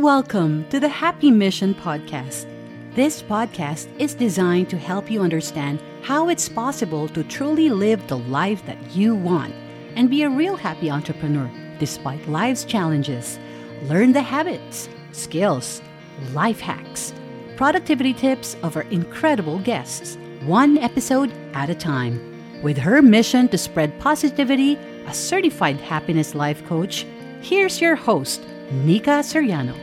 Welcome to the Happy Mission Podcast. This podcast is designed to help you understand how it's possible to truly live the life that you want and be a real happy entrepreneur despite life's challenges. Learn the habits, skills, life hacks, productivity tips of our incredible guests, one episode at a time. With her mission to spread positivity, a certified happiness life coach, here's your host, Nika Soriano.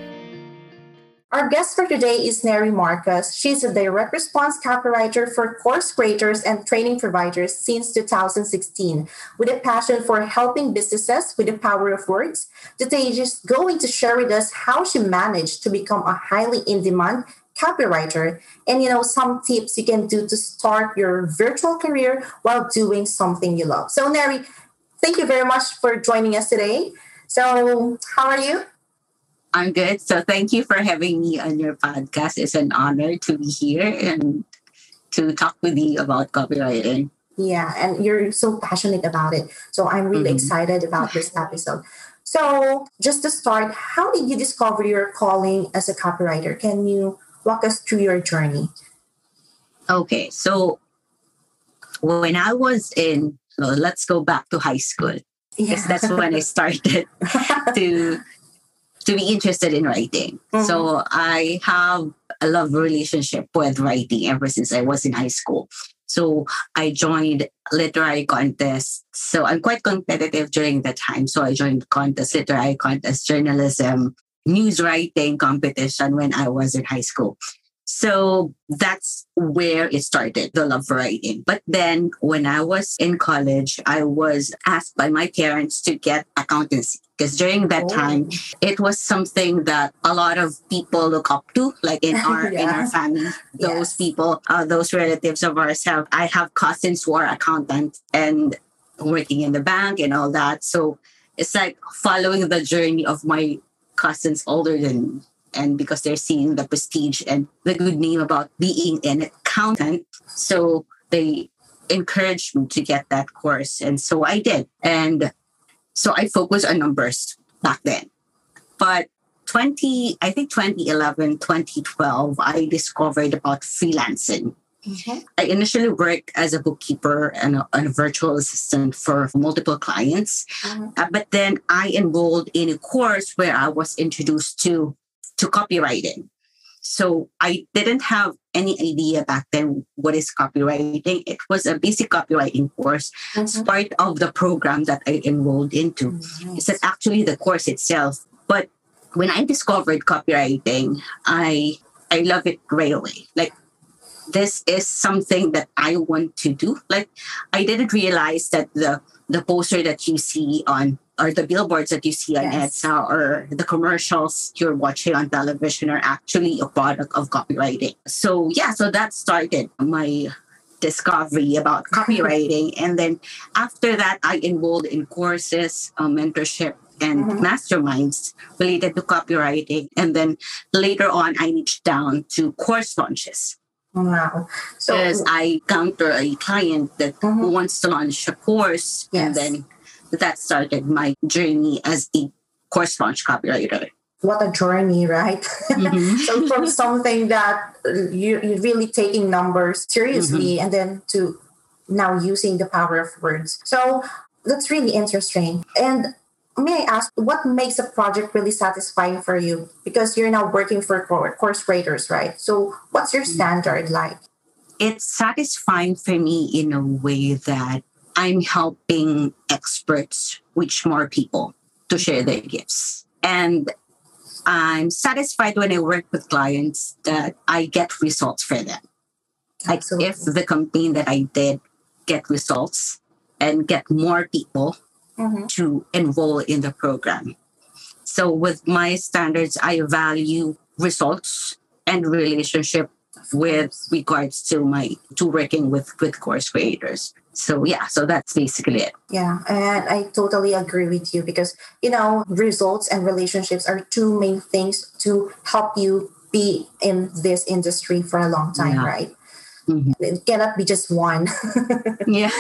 Our guest for today is Neri Marcos. She's a direct response copywriter for course creators and training providers since 2016. With a passion for helping businesses with the power of words, today she's going to share with us how she managed to become a highly in demand copywriter and you know some tips you can do to start your virtual career while doing something you love. So Neri, thank you very much for joining us today. So, how are you? I'm good. So thank you for having me on your podcast. It's an honor to be here and to talk with you about copywriting. Yeah, and you're so passionate about it. So I'm really mm-hmm. excited about this episode. So, just to start, how did you discover your calling as a copywriter? Can you walk us through your journey? Okay, so when I was in, well, let's go back to high school. Because yeah. that's when I started to to be interested in writing. Mm-hmm. So I have a love relationship with writing ever since I was in high school. So I joined literary contests. So I'm quite competitive during that time. So I joined contests, literary contests, journalism, news writing competition when I was in high school. So that's where it started, the love for writing. But then when I was in college, I was asked by my parents to get accountancy because during that oh. time it was something that a lot of people look up to like in our yeah. in our family those yes. people uh, those relatives of ours have i have cousins who are accountants and working in the bank and all that so it's like following the journey of my cousins older than and because they're seeing the prestige and the good name about being an accountant so they encouraged me to get that course and so i did and so I focused on numbers back then. But 20, I think 2011, 2012, I discovered about freelancing. Mm-hmm. I initially worked as a bookkeeper and a, and a virtual assistant for multiple clients. Mm-hmm. Uh, but then I enrolled in a course where I was introduced to, to copywriting. So I didn't have any idea back then what is copywriting. It was a basic copywriting course. Mm-hmm. Part of the program that I enrolled into. Mm-hmm. It's actually the course itself. But when I discovered copywriting, I I love it right away. Like this is something that I want to do. Like I didn't realize that the the poster that you see on or the billboards that you see on yes. EDSA or the commercials you're watching on television are actually a product of copywriting. So yeah, so that started my discovery about copywriting. and then after that, I enrolled in courses, uh, mentorship, and mm-hmm. masterminds related to copywriting. And then later on, I niched down to course launches. Wow. So as I counter a client that mm-hmm. wants to launch a course yes. and then that started my journey as a course launch copywriter. What a journey, right? Mm-hmm. so from something that you, you're really taking numbers seriously mm-hmm. and then to now using the power of words. So that's really interesting. And may I ask, what makes a project really satisfying for you? Because you're now working for course creators, right? So what's your standard like? It's satisfying for me in a way that I'm helping experts reach more people to share their gifts. And I'm satisfied when I work with clients that I get results for them. Like if the campaign that I did get results and get more people mm-hmm. to enroll in the program. So with my standards, I value results and relationship with regards to my to working with with course creators so yeah so that's basically it yeah and i totally agree with you because you know results and relationships are two main things to help you be in this industry for a long time yeah. right mm-hmm. it cannot be just one yeah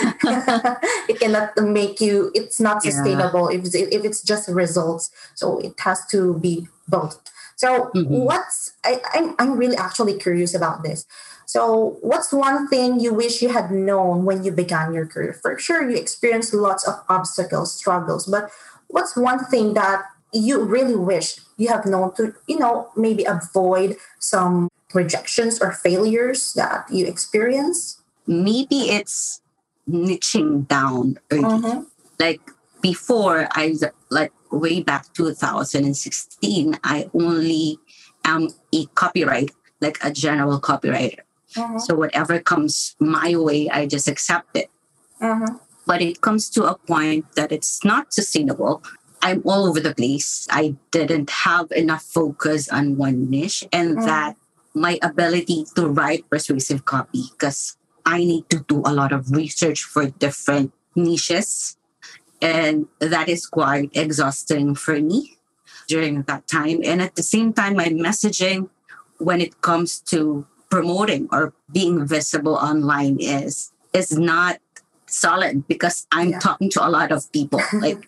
it cannot make you it's not sustainable yeah. if, if it's just results so it has to be both. So mm-hmm. what's I, I'm I'm really actually curious about this. So what's one thing you wish you had known when you began your career? For sure, you experienced lots of obstacles, struggles, but what's one thing that you really wish you have known to, you know, maybe avoid some rejections or failures that you experience? Maybe it's niching down early. Mm-hmm. Like before, I like way back 2016, I only am a copyright, like a general copywriter. Mm-hmm. So whatever comes my way, I just accept it. Mm-hmm. But it comes to a point that it's not sustainable. I'm all over the place. I didn't have enough focus on one niche, and mm-hmm. that my ability to write persuasive copy because I need to do a lot of research for different niches. And that is quite exhausting for me during that time. And at the same time, my messaging when it comes to promoting or being visible online is is not solid because I'm yeah. talking to a lot of people. like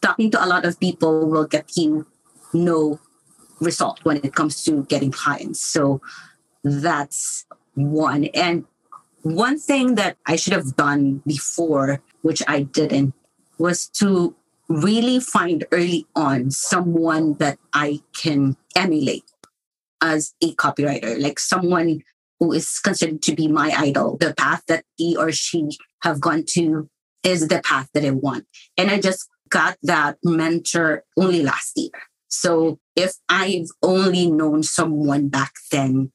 talking to a lot of people will get you no result when it comes to getting clients. So that's one. And one thing that I should have done before, which I didn't, was to really find early on someone that I can emulate as a copywriter, like someone who is considered to be my idol. The path that he or she have gone to is the path that I want. And I just got that mentor only last year. So if I've only known someone back then,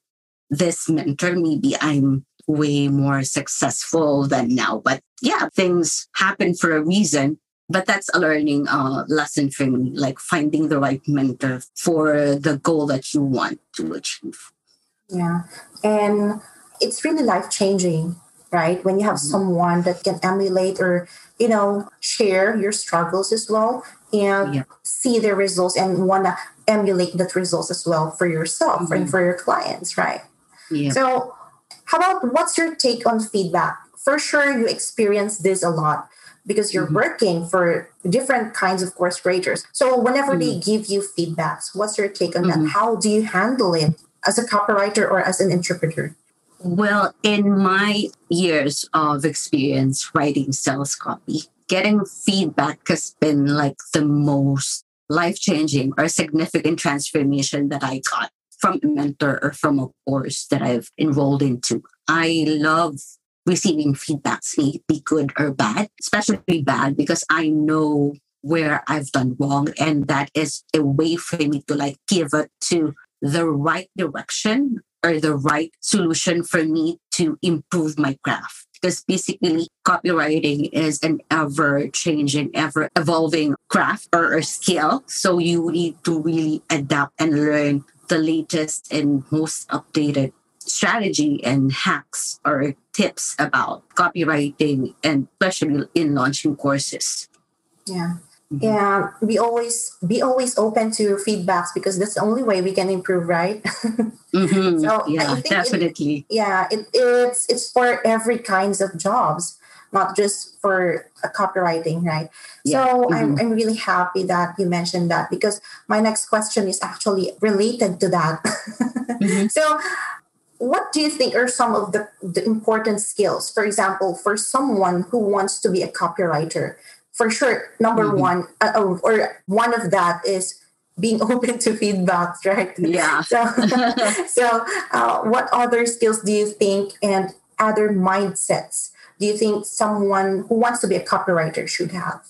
this mentor, maybe I'm way more successful than now. But yeah, things happen for a reason. But that's a learning uh, lesson for me, like finding the right mentor for the goal that you want to achieve. Yeah. And it's really life changing, right? When you have mm-hmm. someone that can emulate or, you know, share your struggles as well and yeah. see the results and want to emulate that results as well for yourself mm-hmm. and for your clients, right? Yeah. So, how about what's your take on feedback? For sure, you experience this a lot because you're mm-hmm. working for different kinds of course creators. So, whenever they give you feedbacks, what's your take on that? Mm-hmm. How do you handle it as a copywriter or as an interpreter? Well, in my years of experience writing sales copy, getting feedback has been like the most life changing or significant transformation that I got from a mentor or from a course that I've enrolled into. I love receiving feedbacks, be good or bad, especially bad, because I know where I've done wrong. And that is a way for me to like give it to the right direction or the right solution for me to improve my craft. Because basically, copywriting is an ever changing, ever evolving craft or, or skill. So you need to really adapt and learn the latest and most updated strategy and hacks or tips about copywriting and especially in launching courses. Yeah. Mm-hmm. Yeah, we always be always open to feedbacks because that's the only way we can improve, right? mm-hmm. So yeah, definitely. It, yeah, it, it's it's for every kinds of jobs, not just for copywriting, right? Yeah. So mm-hmm. I'm I'm really happy that you mentioned that because my next question is actually related to that. mm-hmm. So what do you think are some of the, the important skills for example for someone who wants to be a copywriter for sure number mm-hmm. one uh, oh, or one of that is being open to feedback, right? Yeah. So so uh, what other skills do you think and other mindsets do you think someone who wants to be a copywriter should have?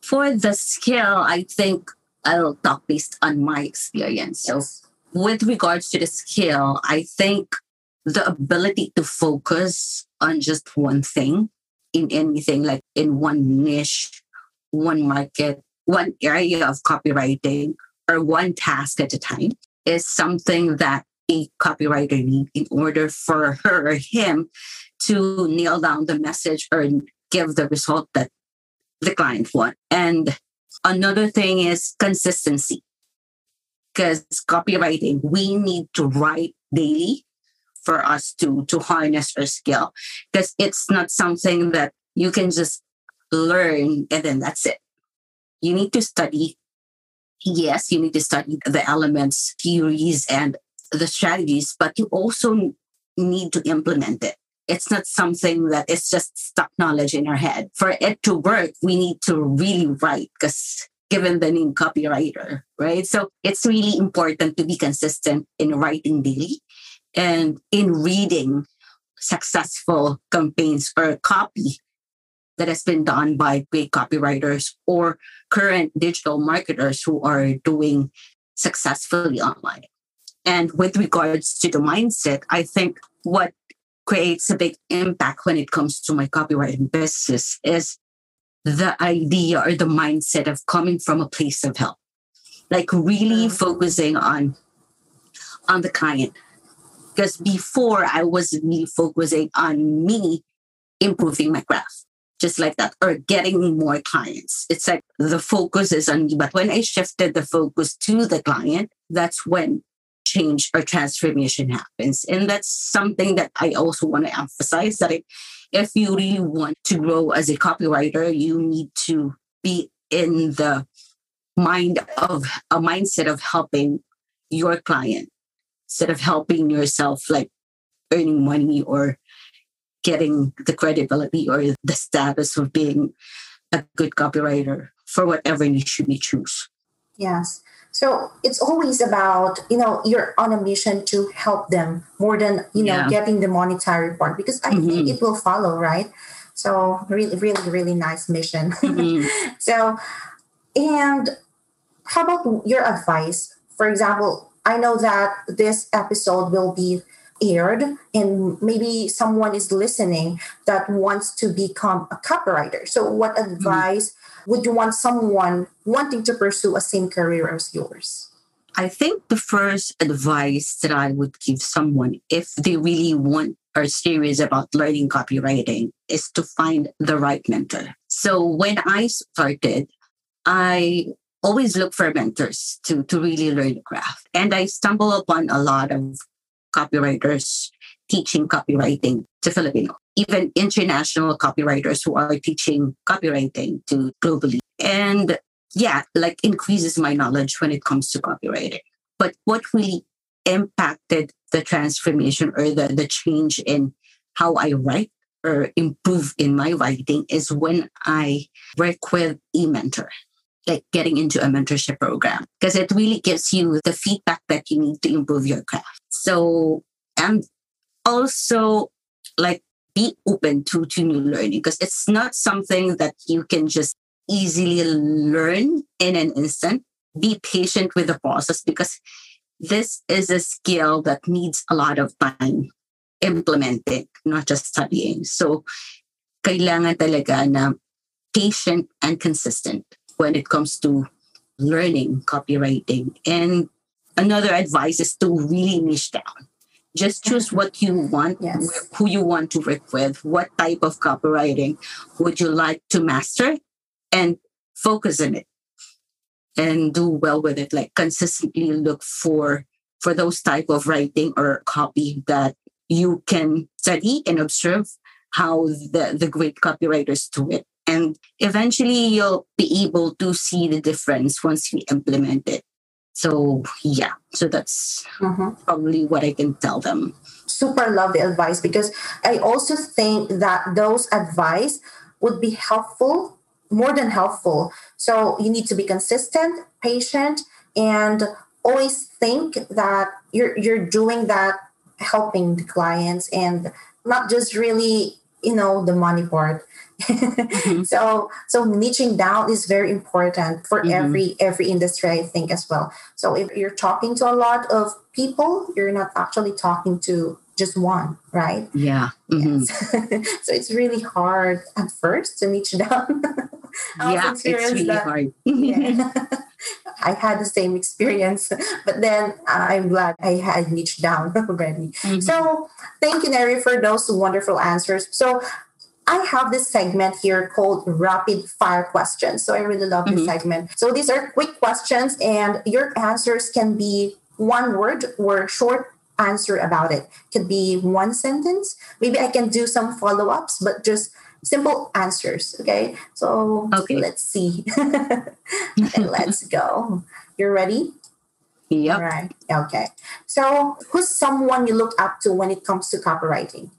For the skill i think i'll talk based on my experience. So with regards to the skill i think the ability to focus on just one thing in anything, like in one niche, one market, one area of copywriting, or one task at a time is something that a copywriter need in order for her or him to nail down the message or give the result that the client want. And another thing is consistency. Because copywriting, we need to write daily for us to to harness our skill because it's not something that you can just learn and then that's it you need to study yes, you need to study the elements, theories, and the strategies, but you also need to implement it. It's not something that is just stuck knowledge in our head. For it to work, we need to really write because given the name copywriter, right? So it's really important to be consistent in writing daily and in reading successful campaigns or copy that has been done by great copywriters or current digital marketers who are doing successfully online. And with regards to the mindset, I think what creates a big impact when it comes to my copywriting business is the idea or the mindset of coming from a place of help. Like really mm-hmm. focusing on on the client. Because before I was really focusing on me improving my craft just like that, or getting more clients. It's like the focus is on me. But when I shifted the focus to the client, that's when change or transformation happens. And that's something that I also want to emphasize that if you really want to grow as a copywriter, you need to be in the mind of a mindset of helping your client instead of helping yourself, like earning money or getting the credibility or the status of being a good copywriter for whatever niche you choose. Yes. So it's always about, you know, you're on a mission to help them more than, you know, yeah. getting the monetary part because I mm-hmm. think it will follow, right? So really, really, really nice mission. Mm-hmm. so, and how about your advice? For example, I know that this episode will be aired and maybe someone is listening that wants to become a copywriter so what mm-hmm. advice mm-hmm. would you want someone wanting to pursue a same career as yours i think the first advice that i would give someone if they really want are serious about learning copywriting is to find the right mentor so when i started i always look for mentors to to really learn the craft and i stumble upon a lot of copywriters teaching copywriting to Filipino, even international copywriters who are teaching copywriting to globally. And yeah, like increases my knowledge when it comes to copywriting. But what really impacted the transformation or the, the change in how I write or improve in my writing is when I work with a mentor like getting into a mentorship program because it really gives you the feedback that you need to improve your craft. So, and also like be open to, to new learning because it's not something that you can just easily learn in an instant. Be patient with the process because this is a skill that needs a lot of time implementing, not just studying. So, kailangan talaga na patient and consistent when it comes to learning copywriting. And another advice is to really niche down. Just choose what you want, yes. who you want to work with, what type of copywriting would you like to master, and focus on it and do well with it. Like consistently look for for those type of writing or copy that you can study and observe how the, the great copywriters do it and eventually you'll be able to see the difference once you implement it. So, yeah, so that's mm-hmm. probably what I can tell them. Super love the advice because I also think that those advice would be helpful, more than helpful. So, you need to be consistent, patient, and always think that you're you're doing that helping the clients and not just really you know the money part mm-hmm. so so niching down is very important for mm-hmm. every every industry i think as well so if you're talking to a lot of people you're not actually talking to just one right yeah mm-hmm. yes. so it's really hard at first to niche down yeah it's really that, hard yeah. I had the same experience, but then I'm glad I had niched down already. Mm-hmm. So thank you, Neri, for those wonderful answers. So I have this segment here called rapid fire questions. So I really love mm-hmm. this segment. So these are quick questions, and your answers can be one word or short answer about it. Could be one sentence. Maybe I can do some follow ups, but just simple answers. Okay. So okay. let's see. let's go. You're ready? Yep. All right. Okay. So, who's someone you look up to when it comes to copywriting?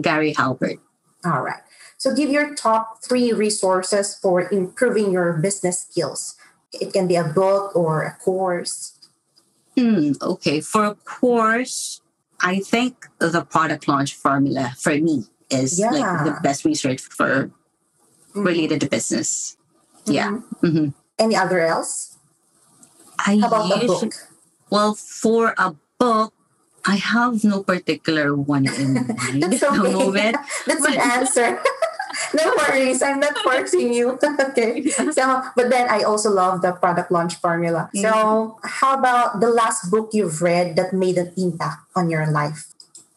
Gary Halbert. All right. So, give your top three resources for improving your business skills. It can be a book or a course. Hmm, okay. For a course, I think the product launch formula for me is like the best research for related to business. Yeah. hmm Any other else? I How about the book? Well, for a book, I have no particular one in mind That's the okay. moment. That's an answer. no worries. I'm not forcing you. okay. So, but then I also love the product launch formula. So, how about the last book you've read that made an impact on your life?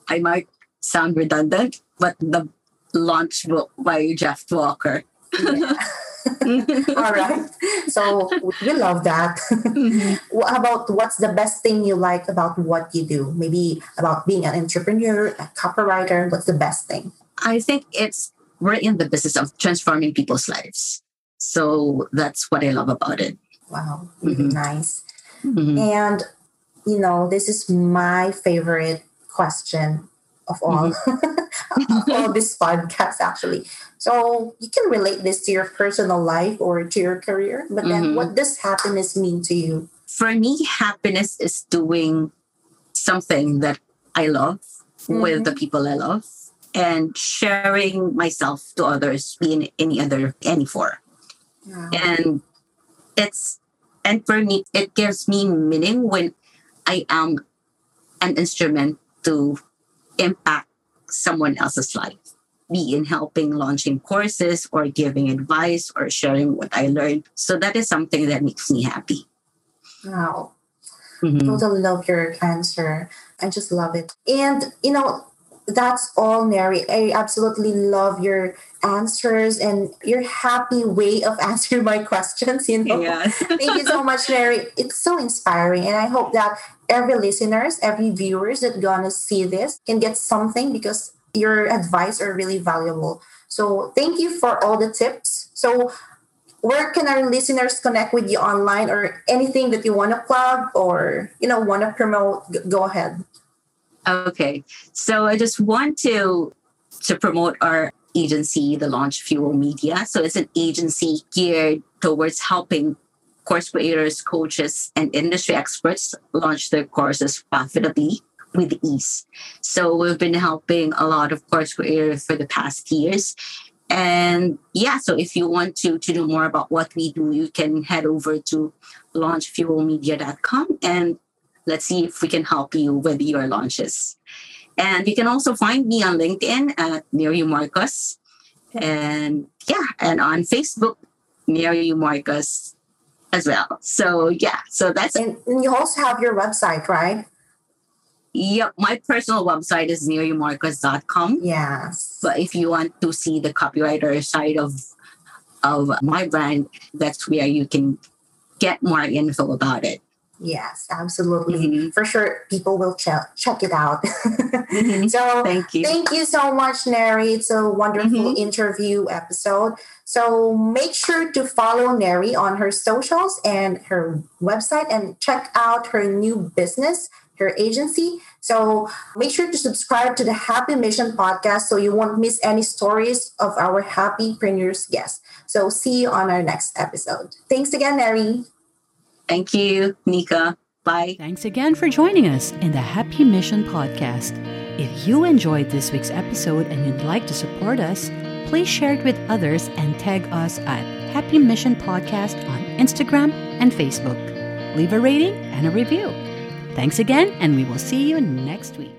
I might sound redundant, but the launch book by Jeff Walker. All right. So, we love that. What about what's the best thing you like about what you do? Maybe about being an entrepreneur, a copywriter. What's the best thing? I think it's we're in the business of transforming people's lives. So that's what I love about it. Wow, Mhm. nice. Mhm. And, you know, this is my favorite question of all, of all this podcast, actually. So you can relate this to your personal life or to your career, but then Mhm. what does happiness mean to you? For me, happiness is doing something that I love with the people I love and sharing myself to others in any other any form. Wow. and it's and for me it gives me meaning when i am an instrument to impact someone else's life be in helping launching courses or giving advice or sharing what i learned so that is something that makes me happy Wow. Mhm. Totally love your answer. I just love it. And, you know, that's all, Neri. I absolutely love your answers and your happy way of answering my questions, you know. Yes. Thank you so much, Neri. It's so inspiring. And I hope that every listeners, every viewers that gonna see this can get something because your advice are really valuable. So thank you for all the tips. So where can our listeners connect with you online or anything that you want to plug or you know want to promote go ahead Okay. So I just want to to promote our agency, the Launch Fuel Media. So it's an agency geared towards helping course creators, coaches, and industry experts launch their courses profitably with ease. So we've been helping a lot of course creators for the past years. And yeah, so if you want to to know more about what we do, you can head over to launchfuelmedia.com and let's see if we can help you with your launches. And you can also find me on LinkedIn at Neri Marcos. And yeah, and on Facebook, Neri Marcos as well. So yeah, so that's and, and you also have your website right yep. My personal website is nerimarcos.com. yes But if you want to see the copywriter side of of my brand, that's where you can get more info about it. Yes absolutely Mhm. for sure people will check check it out Mhm. so Thank you. Thank you so much, Neri. It's a wonderful Mhm. interview episode. So make sure to follow Neri on her socials and her website and check out her new business, her agency. So make sure to subscribe to the Happy Mission podcast so you won't miss any stories of our happy preneurs guests. So see you on our next episode. Thanks again, Neri. Thank you, Nika. Bye. Thanks again for joining us in the Happy Mission podcast. If you enjoyed this week's episode and you'd like to support us, please share it with others and tag us at Happy Mission Podcast on Instagram and Facebook. Leave a rating and a review. Thanks again, and we will see you next week.